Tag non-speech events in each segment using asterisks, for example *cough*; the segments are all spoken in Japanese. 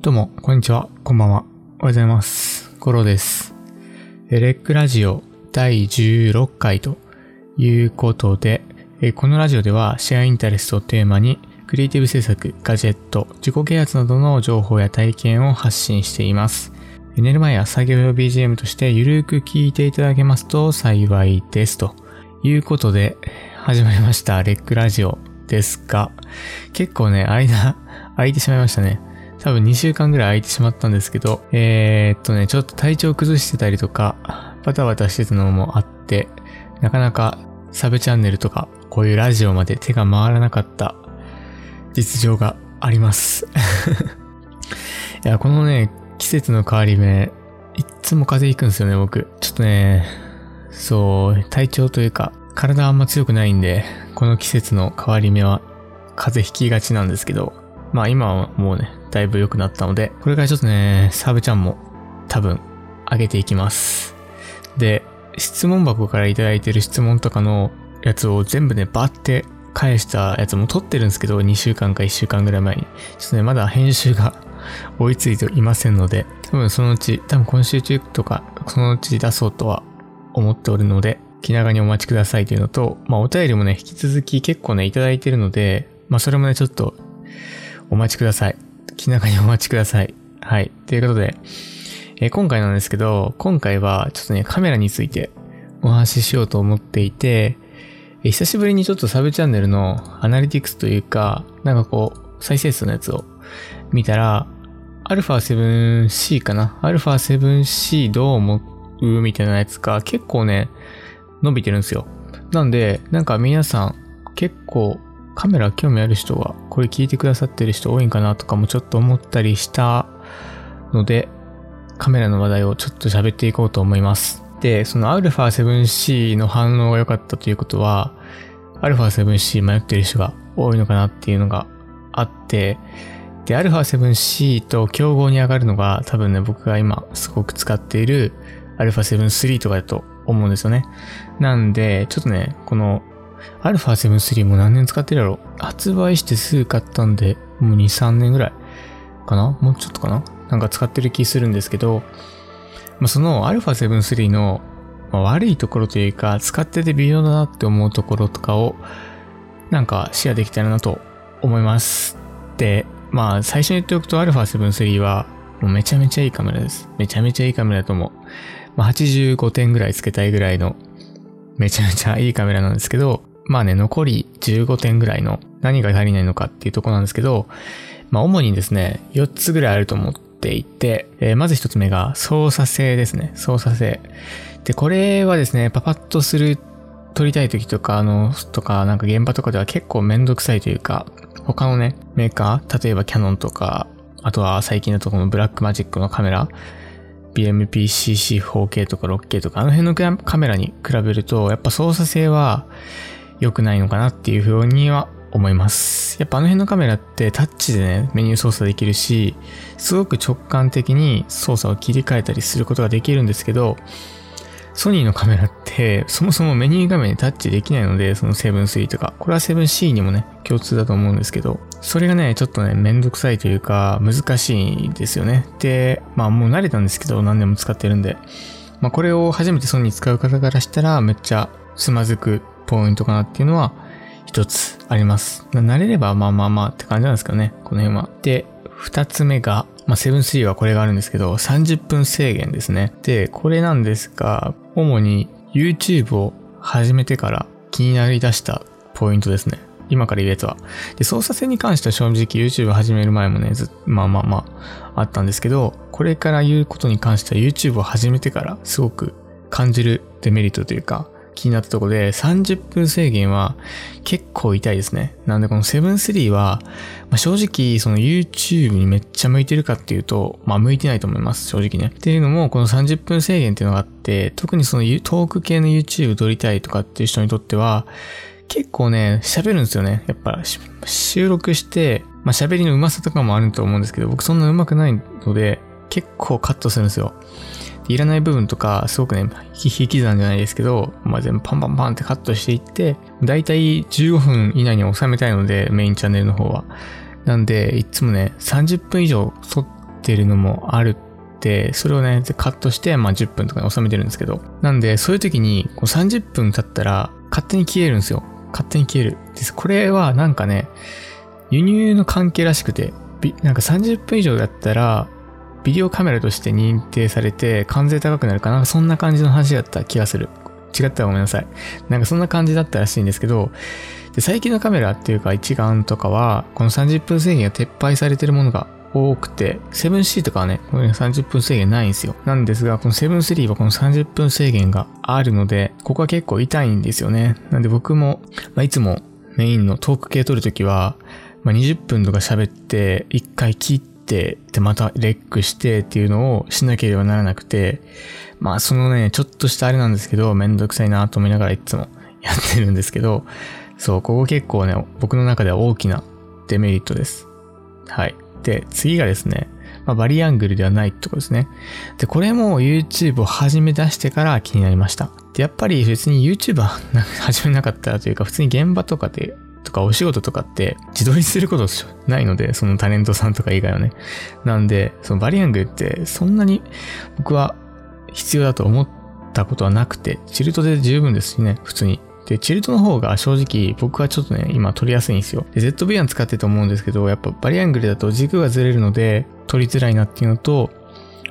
どうも、こんにちは、こんばんは。おはようございます。コロです。えレックラジオ第16回ということで、このラジオではシェアインタレストをテーマに、クリエイティブ制作、ガジェット、自己啓発などの情報や体験を発信しています。寝る前や作業用 BGM としてゆるく聞いていただけますと幸いです。ということで、始まりました、レックラジオですが、結構ね、間、空いてしまいましたね。多分2週間ぐらい空いてしまったんですけど、えー、っとね、ちょっと体調崩してたりとか、バタバタしてたのもあって、なかなかサブチャンネルとか、こういうラジオまで手が回らなかった実情があります。*laughs* いや、このね、季節の変わり目、いっつも風邪ひくんですよね、僕。ちょっとね、そう、体調というか、体あんま強くないんで、この季節の変わり目は風邪ひきがちなんですけど、まあ今はもうね、だいぶ良くなったので、これからちょっとね、サブちゃんも多分上げていきます。で、質問箱からいただいてる質問とかのやつを全部ね、バーって返したやつも撮ってるんですけど、2週間か1週間ぐらい前に。ちょっとね、まだ編集が追いついていませんので、多分そのうち、多分今週中とか、そのうち出そうとは思っておるので、気長にお待ちくださいというのと、まあお便りもね、引き続き結構ね、いただいてるので、まあそれもね、ちょっとお待ちください。気長にお待ちください。はい。ということで、えー今回なんですけど、今回はちょっとね、カメラについてお話ししようと思っていて、えー久しぶりにちょっとサブチャンネルのアナリティクスというか、なんかこう、再生数のやつを見たら、α7C かな ?α7C どう思うみたいなやつが結構ね、伸びてるんですよ。なんで、なんか皆さん結構カメラ興味ある人はこれ聞いてくださってる人多いんかなとかもちょっと思ったりしたので、カメラの話題をちょっと喋っていこうと思います。で、その α7C の反応が良かったということは、α7C 迷ってる人が多いのかなっていうのがあって、で、α7C と競合に上がるのが多分ね、僕が今すごく使っている α7 III とかだと思うんですよね。なんで、ちょっとね、この α7 III も何年使ってるやろ発売してすぐ買ったんで、もう2、3年ぐらいかなもうちょっとかななんか使ってる気するんですけど、まあ、その α7 III の、まあ悪いところというか、使ってて微妙だなって思うところとかを、なんかシェアできたらなと思います。で、まあ最初に言っておくと α7 III はもうめちゃめちゃいいカメラです。めちゃめちゃいいカメラだと思う。まあ85点ぐらいつけたいぐらいのめちゃめちゃいいカメラなんですけど、 まあね、残り15点ぐらいの何が足りないのかっていうところなんですけど、まあ主にですね、4つぐらいあると思っていて、えーまず1つ目が操作性ですね。操作性。で、これはですね、パパッとする、撮りたい時とか、あの、とか、なんか現場とかでは結構めんどくさいというか、他のね、メーカー、例えばキャノンとか、あとは最近だところのブラックマジックのカメラ、BMPCC4K とか 6K とか、あの辺のカメラに比べると、やっぱ操作性は良くないのかなっていうふうには思います。やっぱあの辺のカメラってタッチでね、メニュー操作できるし、すごく直感的に操作を切り替えたりすることができるんですけど、ソニーのカメラって、そもそもメニュー画面でタッチできないので、その7-3とか、これは 7C にもね、共通だと思うんですけど、それがね、ちょっとね、めんどくさいというか、難しいんですよね。で、まあもう慣れたんですけど、何年も使ってるんで、まあこれを初めてソニー使う方からしたら、めっちゃつまずくポイントかなっていうのは、一つあります。慣れればまあまあまあって感じなんですけどね、この辺は。で、二つ目が、まあ、7-3はこれがあるんですけど、30分制限ですね。で、これなんですが、主に YouTube を始めてから気になりだしたポイントですね。今から言うやつは。で、操作性に関しては正直 YouTube 始める前もね、ずっまあまあまあ、あったんですけど、これから言うことに関しては YouTube を始めてからすごく感じるデメリットというか、気になったところで30分制限は結構痛いですね。なんでこの7-3は、まあ、正直その YouTube にめっちゃ向いてるかっていうと、まあ向いてないと思います。正直ね。っていうのもこの30分制限っていうのがあって、特にそのトーク系の YouTube 撮りたいとかっていう人にとっては、結構ね、喋るんですよね。やっぱ収録して、まあ喋りの上手さとかもあると思うんですけど、僕そんな上手くないので、結構カットするんですよ。いらない部分とか、すごくね、引き刻んじゃないですけど、まあ、全部パンパンパンってカットしていって、だいたい15分以内に収めたいので、メインチャンネルの方は。なんで、いつもね、30分以上撮ってるのもあるって、それをね、カットして、まあ10分とかに収めてるんですけど。なんで、そういう時に、こう30分経ったら、勝手に消えるんですよ。勝手に消える。です。これはなんかね、輸入の関係らしくて、なんか30分以上だったら、ビデオカメラとして認定されて、関税高くなるかな？そんな感じの話だった気がする。違ったらごめんなさい。なんかそんな感じだったらしいんですけど、で最近のカメラっていうか一眼とかは、この30分制限が撤廃されてるものが多くて、7C とかはね、この30分制限ないんですよ。なんですが、この7-3はこの30分制限があるので、ここは結構痛いんですよね。なんで僕も、まあ、いつもメインのトーク系撮るときは、まあ、20分とか喋って、1回切って、で、またレックしてっていうのをしなければならなくて、まあそのね、ちょっとしたあれなんですけど、めんどくさいなと思いながらいつも *laughs* やってるんですけど、そう、ここ結構ね、僕の中では大きなデメリットです。はい。で、次がですね、まあ、バリアングルではないってことですね。で、これも YouTube を始め出してから気になりました。で、やっぱり別に YouTube は始めなかったらというか、普通に現場とかで、とかお仕事とかって自撮りすることないので、そのタレントさんとか以外はね。なんで、そのバリアングってそんなに僕は必要だと思ったことはなくて、チルトで十分ですしね、普通に。で、チルトの方が正直僕はちょっとね、今撮りやすいんですよ。で、ZV-1 使ってると思うんですけど、やっぱバリアングルだと軸がずれるので撮りづらいなっていうのと、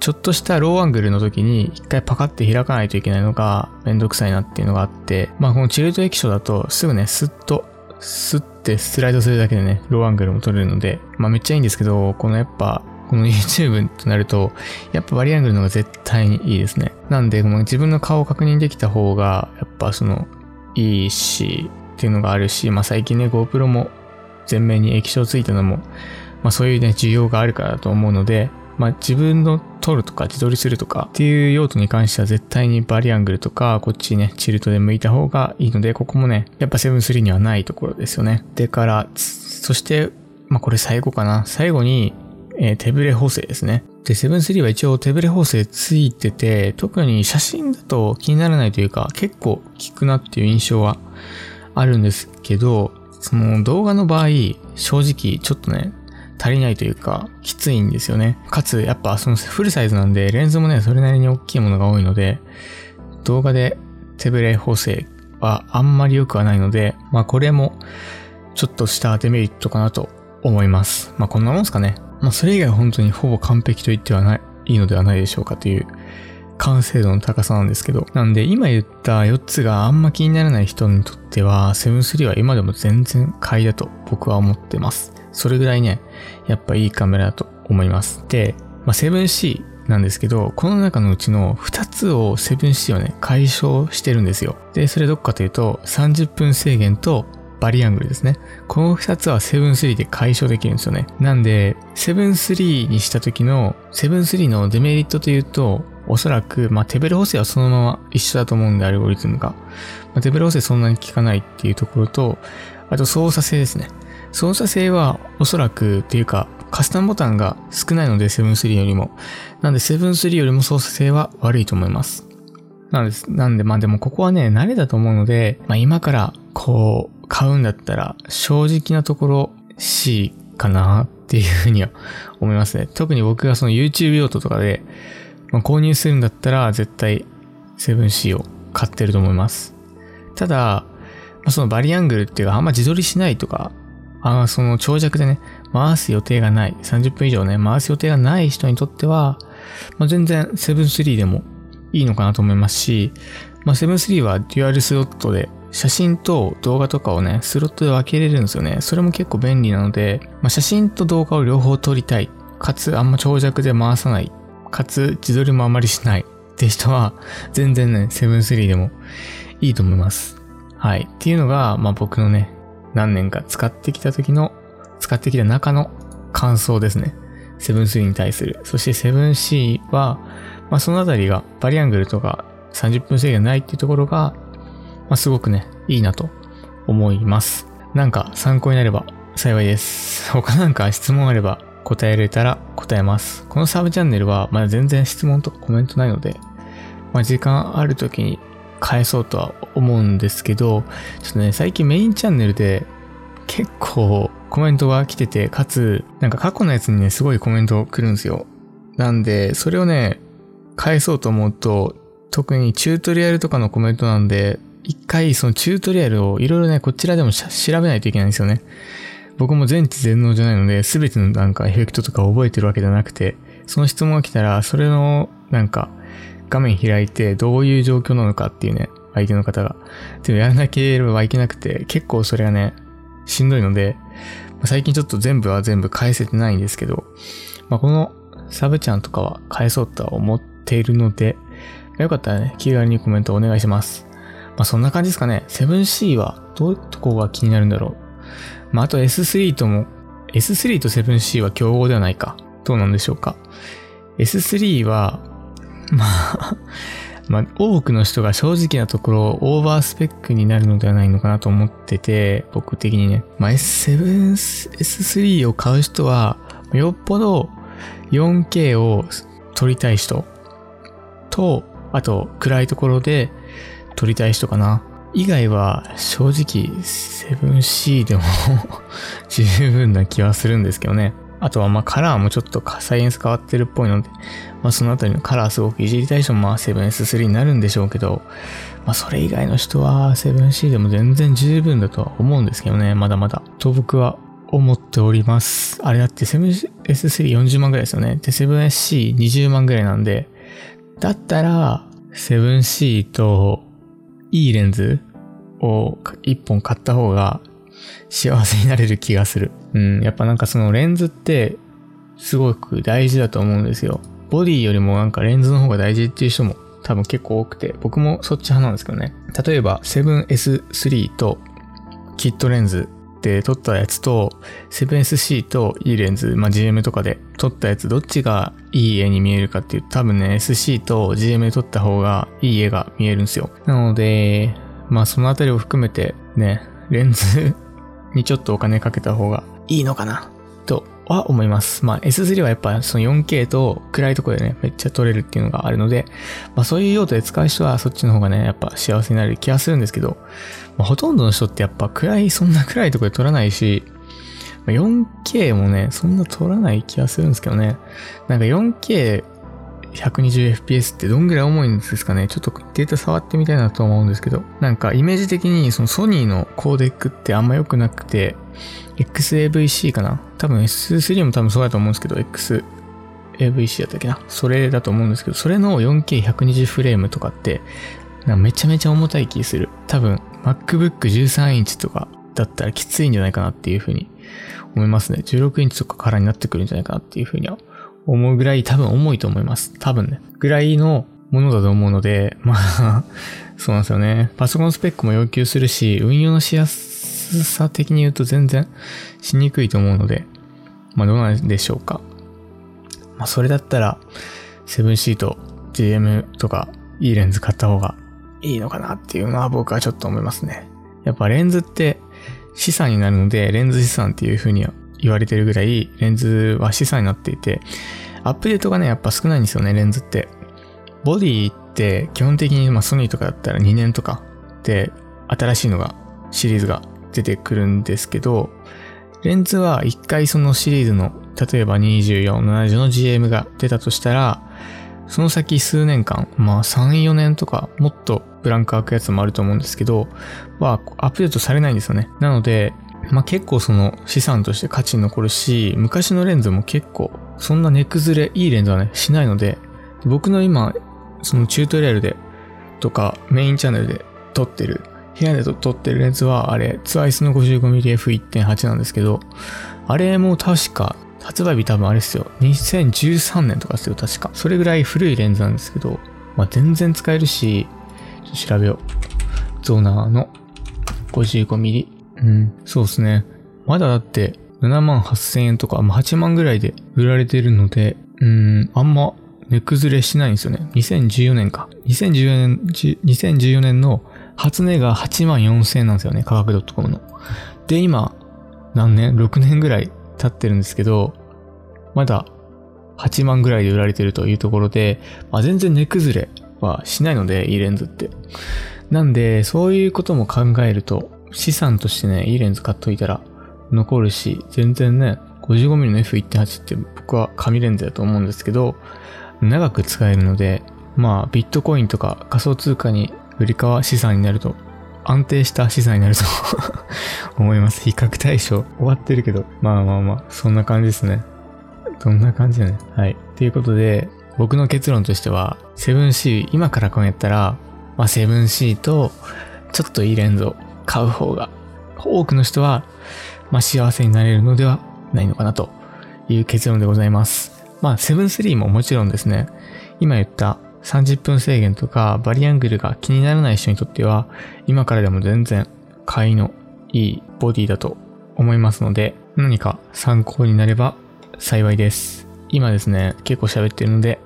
ちょっとしたローアングルの時に一回パカって開かないといけないのがめんどくさいなっていうのがあって、まあこのチルト液晶だとすぐね、スッと、スッてスライドするだけでね、ローアングルも撮れるので、まあめっちゃいいんですけど、このやっぱこの YouTube となると、やっぱバリアングルの方が絶対にいいですね。なんで、自分の顔を確認できた方が、やっぱその、いいし、っていうのがあるし、まあ最近ね、GoPro も前面に液晶ついたのも、まあそういうね、需要があるからだと思うので、まあ自分の撮るとか自撮りするとかっていう用途に関しては絶対にバリアングルとかこっちね、チルトで向いた方がいいので、ここもね、やっぱ7-3にはないところですよね。でから、そして、まあこれ最後かな。最後に、えー、手ブレ補正ですね。で、7-3は一応手ブレ補正ついてて、特に写真だと気にならないというか、結構効くなっていう印象はあるんですけど、その動画の場合、正直ちょっとね、足りないというか、きついんですよね。かつ、やっぱそのフルサイズなんで、レンズもね、それなりに大きいものが多いので、動画で手ブレ補正はあんまり良くはないので、まあこれもちょっとしたデメリットかなと思います。まあこんなもんすかね。まあ、それ以外は本当にほぼ完璧と言ってはない、いいのではないでしょうかという完成度の高さなんですけど。なんで、今言った4つがあんま気にならない人にとっては、7-3は今でも全然買いだと僕は思ってます。それぐらいね、やっぱいいカメラだと思います。で、まあ、7C なんですけど、この中のうちの2つを 7C はね、解消してるんですよ。で、それどっかというと、30分制限とバリアングルですね。この2つは7-3で解消できるんですよね。なんで、7-3にした時の、7-3のデメリットというと、おそらく、まあ、手ブレ補正はそのまま一緒だと思うんで、アルゴリズムが。まあ、手ブレ補正そんなに効かないっていうところと、あと操作性ですね。操作性はおそらくっていうか、カスタムボタンが少ないので、7-3よりも。なんで、7-3よりも操作性は悪いと思います。なんです。なんで、まあでもここはね、慣れだと思うので、まあ今から、こう、買うんだったら、正直なところ C かなっていうふうには思いますね。特に僕がその YouTube 用途とかで、まあ、購入するんだったら、絶対 7C を買ってると思います。ただ、そのバリアングルっていうか、あんま自撮りしないとか、あその長尺でね、回す予定がない、30分以上ね、回す予定がない人にとっては、まあ、全然7-3でもいいのかなと思いますし、まあ、7-3はデュアルスロットで写真と動画とかをね、スロットで分けれるんですよね。それも結構便利なので、まあ、写真と動画を両方撮りたい。かつ、あんま長尺で回さない。かつ、自撮りもあまりしない。って人は、全然ね、7-3でもいいと思います。はい。っていうのが、まあ僕のね、何年か使ってきた時の、使ってきた中の感想ですね。7-3に対する。そして 7C は、まあそのあたりがバリアングルとか30分制限ないっていうところが、まあ、すごくね、いいなと思います。なんか参考になれば幸いです。*laughs* 他なんか質問あれば答えられたら答えます。このサブチャンネルはまだ全然質問とかコメントないので、まあ、時間ある時に返そうとは思うんですけど、ちょっとね、最近メインチャンネルで結構コメントが来てて、かつ、なんか過去のやつにね、すごいコメント来るんですよ。なんで、それをね、返そうと思うと、特にチュートリアルとかのコメントなんで、一回そのチュートリアルをいろいろね、こちらでも調べないといけないんですよね。僕も全知全能じゃないので、すべてのなんかエフェクトとか覚えてるわけじゃなくて、その質問が来たら、それのなんか画面開いてどういう状況なのかっていうね、相手の方が。でもやらなければいけなくて、結構それがね、しんどいので、最近ちょっと全部は全部返せてないんですけど、まあ、このサブちゃんとかは返そうとは思っているので、よかったらね、気軽にコメントお願いします。まあ、そんな感じですかね。7C はどういうとこが気になるんだろう。まあ、あと S3 とも、S3 と 7C は競合ではないか。どうなんでしょうか。S3 は、まあまあ、多くの人が正直なところオーバースペックになるのではないのかなと思ってて、僕的にね。まあ、S7、S3 を買う人は、よっぽど 4K を撮りたい人と、あと暗いところで撮りたい人かな。以外は正直 7C でも *laughs* 十分な気はするんですけどね。あとはまあカラーもちょっとサイエンス変わってるっぽいので、まあそのあたりのカラーすごくいじりたい人もまあ 7S3 になるんでしょうけど、まあそれ以外の人は 7C でも全然十分だとは思うんですけどね、まだまだ。と僕は思っております。あれだって 7S340 万ぐらいですよね。で 7SC20 万ぐらいなんで、だったら 7C といいレンズを1本買った方が幸せになれる気がする。うん、やっぱなんかそのレンズってすごく大事だと思うんですよ。ボディよりもなんかレンズの方が大事っていう人も多分結構多くて、僕もそっち派なんですけどね。例えば 7S3 とキットレンズで撮ったやつと 7SC といいレンズ、まあ、GM とかで撮ったやつどっちがいい絵に見えるかっていうと多分ね SC と GM で撮った方がいい絵が見えるんですよ。なので、まあそのあたりを含めてね、レンズにちょっとお金かけた方がいいのかな？とは思います。まあ S3 はやっぱその 4K と暗いとこでね、めっちゃ撮れるっていうのがあるので、まあそういう用途で使う人はそっちの方がね、やっぱ幸せになる気がするんですけど、まあ、ほとんどの人ってやっぱ暗い、そんな暗いとこで撮らないし、4K もね、そんな撮らない気がするんですけどね。なんか 4K 120fps ってどんぐらい重いんですかね？ちょっとデータ触ってみたいなと思うんですけど、なんかイメージ的にそのソニーのコーデックってあんま良くなくて、XAVC かな？多分 S3 も多分そうだと思うんですけど、XAVC だったっけな？それだと思うんですけど、それの 4K120 フレームとかって、めちゃめちゃ重たい気する。多分 MacBook 13インチとかだったらきついんじゃないかなっていうふうに思いますね。16インチとかからになってくるんじゃないかなっていうふうには思うぐらい多分重いと思います。多分ね。ぐらいのものだと思うので、まあ *laughs* そうなんですよね。パソコンスペックも要求するし、運用のしやすさ的に言うと全然しにくいと思うので、まあどうなんでしょうか。まあそれだったら、7C と GM とかいいレンズ買った方がいいのかなっていうのは僕はちょっと思いますね。やっぱレンズって資産になるので、レンズ資産っていう風には言われてるぐらい、レンズは資産になっていて、アップデートがね、やっぱ少ないんですよね、レンズって。ボディって基本的に、まあ、ソニーとかだったら2年とかで新しいのが、シリーズが出てくるんですけど、レンズは一回そのシリーズの、例えば24、70の GM が出たとしたら、その先数年間、まあ3、4年とか、もっとブランク開くやつもあると思うんですけど、はアップデートされないんですよね。なので、まあ結構その資産として価値に残るし、昔のレンズも結構そんな値崩れ、いいレンズはね、しないので、僕の今、そのチュートリアルでとかメインチャンネルで撮ってる、部屋で撮ってるレンズはあれ、ツアイスの 55mmF1.8 なんですけど、あれも確か発売日多分あれですよ。2013年とかですよ、確か。それぐらい古いレンズなんですけど、まあ、全然使えるし、調べよう。ゾーナーの 55mm。うん、そうですね。まだだって7万8000円とか、まあ、8万ぐらいで売られてるので、うん、あんま値崩れしないんですよね。2014年か。2014年、2014年の初値が8万4000円なんですよね、価格 .com の。で、今、何年 ?6 年ぐらい経ってるんですけど、まだ8万ぐらいで売られてるというところで、まあ、全然値崩れはしないので、いいレンズって。なんで、そういうことも考えると、資産としてね、いいレンズ買っといたら残るし、全然ね、55mm の F1.8 って僕は紙レンズだと思うんですけど、長く使えるので、まあビットコインとか仮想通貨に売り買わ資産になると安定した資産になると *laughs* 思います。比較対象終わってるけど、まあまあまあ、そんな感じですね。どんな感じだね。はい。ということで、僕の結論としては、7C、今からこうやったら、まあ 7C と、ちょっといいレンズを買う方が、多くの人は、まあ幸せになれるのではないのかなという結論でございます。まあ7-3ももちろんですね、今言った30分制限とかバリアングルが気にならない人にとっては、今からでも全然買いのいいボディだと思いますので、何か参考になれば幸いです。今ですね、結構喋ってるので、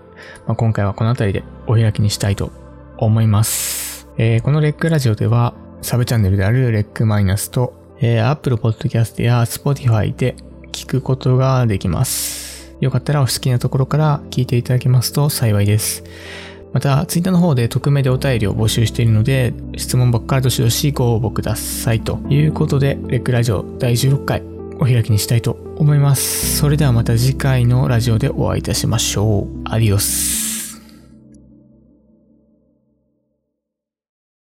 まあ、今回はこの辺りでお開きにしたいと思います。えー、このレックラジオでは、サブチャンネルであるレックマイナスと、えー、Apple Podcast や Spotify で聞くことができます。よかったらお好きなところから聞いていただけますと幸いです。また、ツイッターの方で匿名でお便りを募集しているので、質問ばっかりどしどしご応募ください。ということで、レックラジオ第16回お開きにしたいと思います。それではまた次回のラジオでお会いいたしましょう。アディオス。